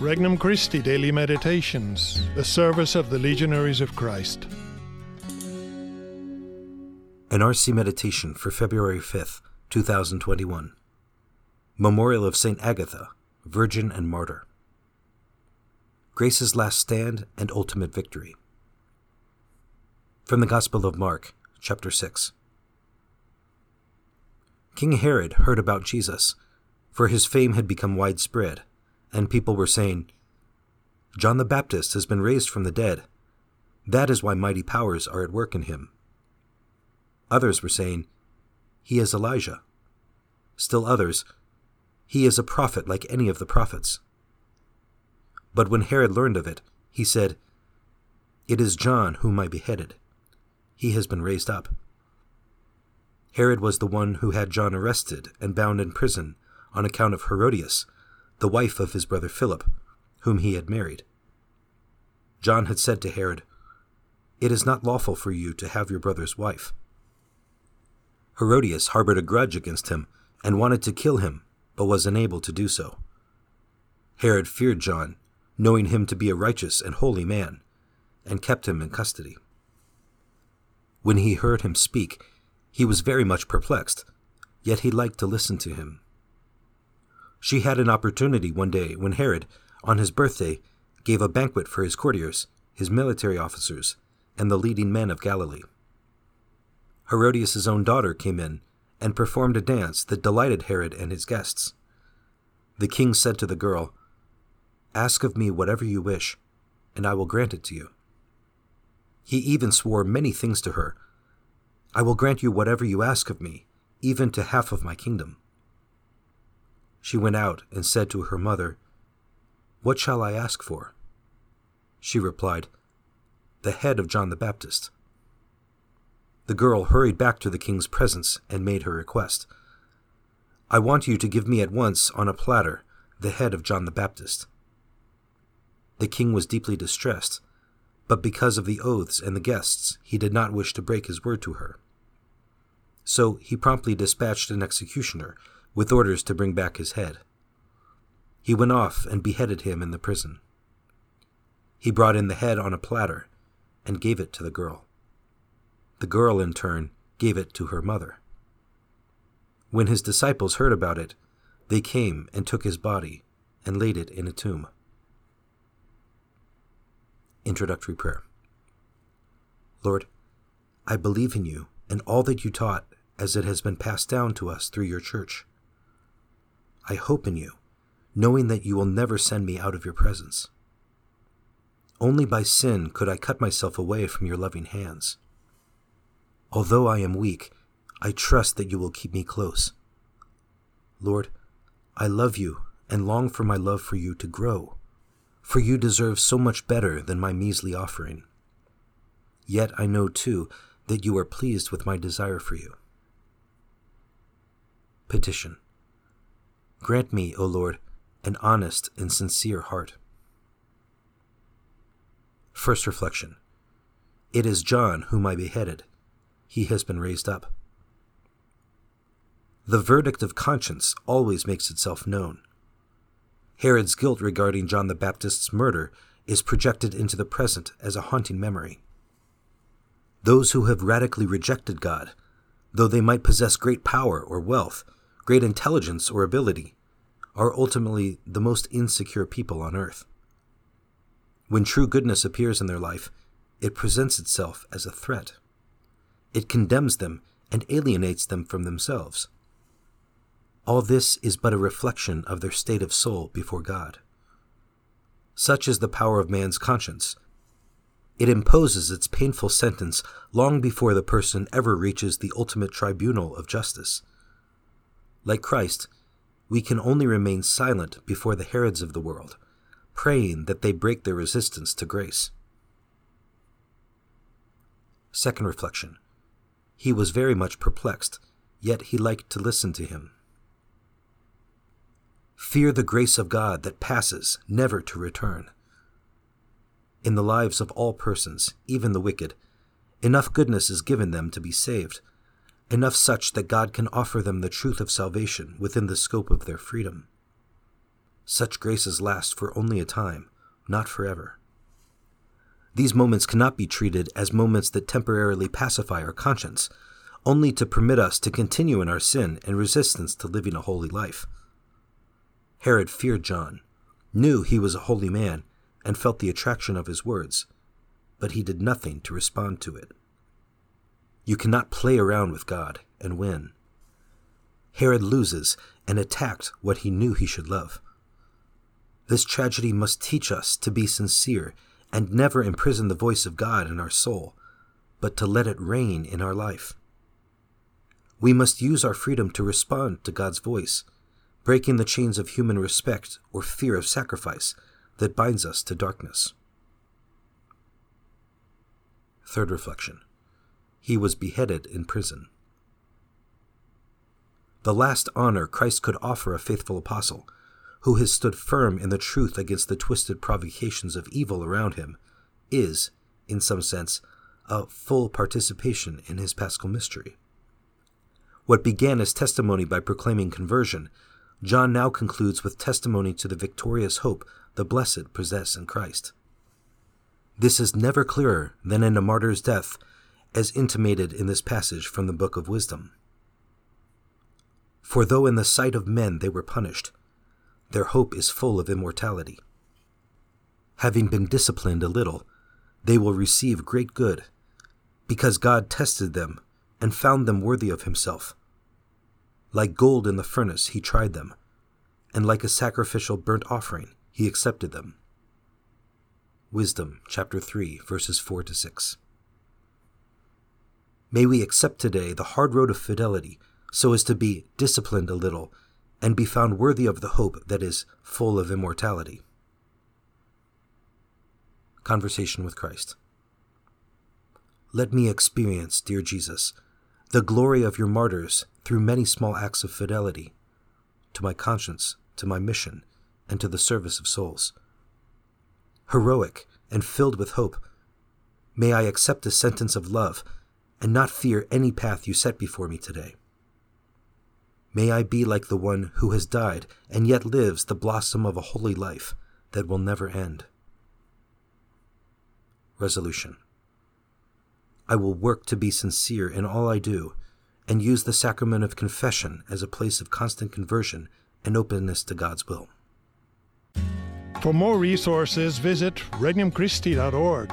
Regnum Christi Daily Meditations, the service of the Legionaries of Christ. An RC Meditation for February 5th, 2021. Memorial of St. Agatha, Virgin and Martyr. Grace's Last Stand and Ultimate Victory. From the Gospel of Mark, chapter 6. King Herod heard about Jesus, for his fame had become widespread and people were saying, John the Baptist has been raised from the dead. That is why mighty powers are at work in him. Others were saying, He is Elijah. Still others, He is a prophet like any of the prophets. But when Herod learned of it, he said, It is John whom I beheaded. He has been raised up. Herod was the one who had John arrested and bound in prison on account of Herodias, the wife of his brother Philip, whom he had married. John had said to Herod, It is not lawful for you to have your brother's wife. Herodias harbored a grudge against him and wanted to kill him, but was unable to do so. Herod feared John, knowing him to be a righteous and holy man, and kept him in custody. When he heard him speak, he was very much perplexed, yet he liked to listen to him. She had an opportunity one day when Herod, on his birthday, gave a banquet for his courtiers, his military officers, and the leading men of Galilee. Herodias' own daughter came in and performed a dance that delighted Herod and his guests. The king said to the girl, Ask of me whatever you wish, and I will grant it to you. He even swore many things to her. I will grant you whatever you ask of me, even to half of my kingdom. She went out and said to her mother, What shall I ask for? She replied, The head of John the Baptist. The girl hurried back to the king's presence and made her request. I want you to give me at once, on a platter, the head of John the Baptist. The king was deeply distressed, but because of the oaths and the guests, he did not wish to break his word to her. So he promptly dispatched an executioner with orders to bring back his head. He went off and beheaded him in the prison. He brought in the head on a platter and gave it to the girl. The girl, in turn, gave it to her mother. When his disciples heard about it, they came and took his body and laid it in a tomb. Introductory Prayer Lord, I believe in you and all that you taught as it has been passed down to us through your church. I hope in you, knowing that you will never send me out of your presence. Only by sin could I cut myself away from your loving hands. Although I am weak, I trust that you will keep me close. Lord, I love you and long for my love for you to grow, for you deserve so much better than my measly offering. Yet I know too that you are pleased with my desire for you. Petition. Grant me, O Lord, an honest and sincere heart. First reflection It is John whom I beheaded. He has been raised up. The verdict of conscience always makes itself known. Herod's guilt regarding John the Baptist's murder is projected into the present as a haunting memory. Those who have radically rejected God, though they might possess great power or wealth, great intelligence or ability, are ultimately the most insecure people on earth. When true goodness appears in their life, it presents itself as a threat. It condemns them and alienates them from themselves. All this is but a reflection of their state of soul before God. Such is the power of man's conscience. It imposes its painful sentence long before the person ever reaches the ultimate tribunal of justice. Like Christ, we can only remain silent before the Herods of the world, praying that they break their resistance to grace. Second reflection He was very much perplexed, yet he liked to listen to him. Fear the grace of God that passes, never to return. In the lives of all persons, even the wicked, enough goodness is given them to be saved enough such that God can offer them the truth of salvation within the scope of their freedom. Such graces last for only a time, not forever. These moments cannot be treated as moments that temporarily pacify our conscience, only to permit us to continue in our sin and resistance to living a holy life. Herod feared John, knew he was a holy man, and felt the attraction of his words, but he did nothing to respond to it. You cannot play around with God and win. Herod loses and attacked what he knew he should love. This tragedy must teach us to be sincere and never imprison the voice of God in our soul, but to let it reign in our life. We must use our freedom to respond to God's voice, breaking the chains of human respect or fear of sacrifice that binds us to darkness. Third reflection He was beheaded in prison. The last honor Christ could offer a faithful apostle, who has stood firm in the truth against the twisted provocations of evil around him, is, in some sense, a full participation in his paschal mystery. What began as testimony by proclaiming conversion, John now concludes with testimony to the victorious hope the blessed possess in Christ. This is never clearer than in a martyr's death, as intimated in this passage from the Book of Wisdom. For though in the sight of men they were punished, their hope is full of immortality. Having been disciplined a little, they will receive great good, because God tested them and found them worthy of himself. Like gold in the furnace, he tried them, and like a sacrificial burnt offering, he accepted them. Wisdom, chapter 3, verses 4 to 6. May we accept today the hard road of fidelity so as to be disciplined a little and be found worthy of the hope that is full of immortality. Conversation with Christ. Let me experience, dear Jesus, the glory of your martyrs through many small acts of fidelity to my conscience, to my mission, and to the service of souls. Heroic and filled with hope, may I accept the sentence of love and not fear any path you set before me today. May I be like the one who has died and yet lives the blossom of a holy life that will never end. Resolution I will work to be sincere in all I do and use the sacrament of confession as a place of constant conversion and openness to God's will. For more resources, visit regnumchristi.org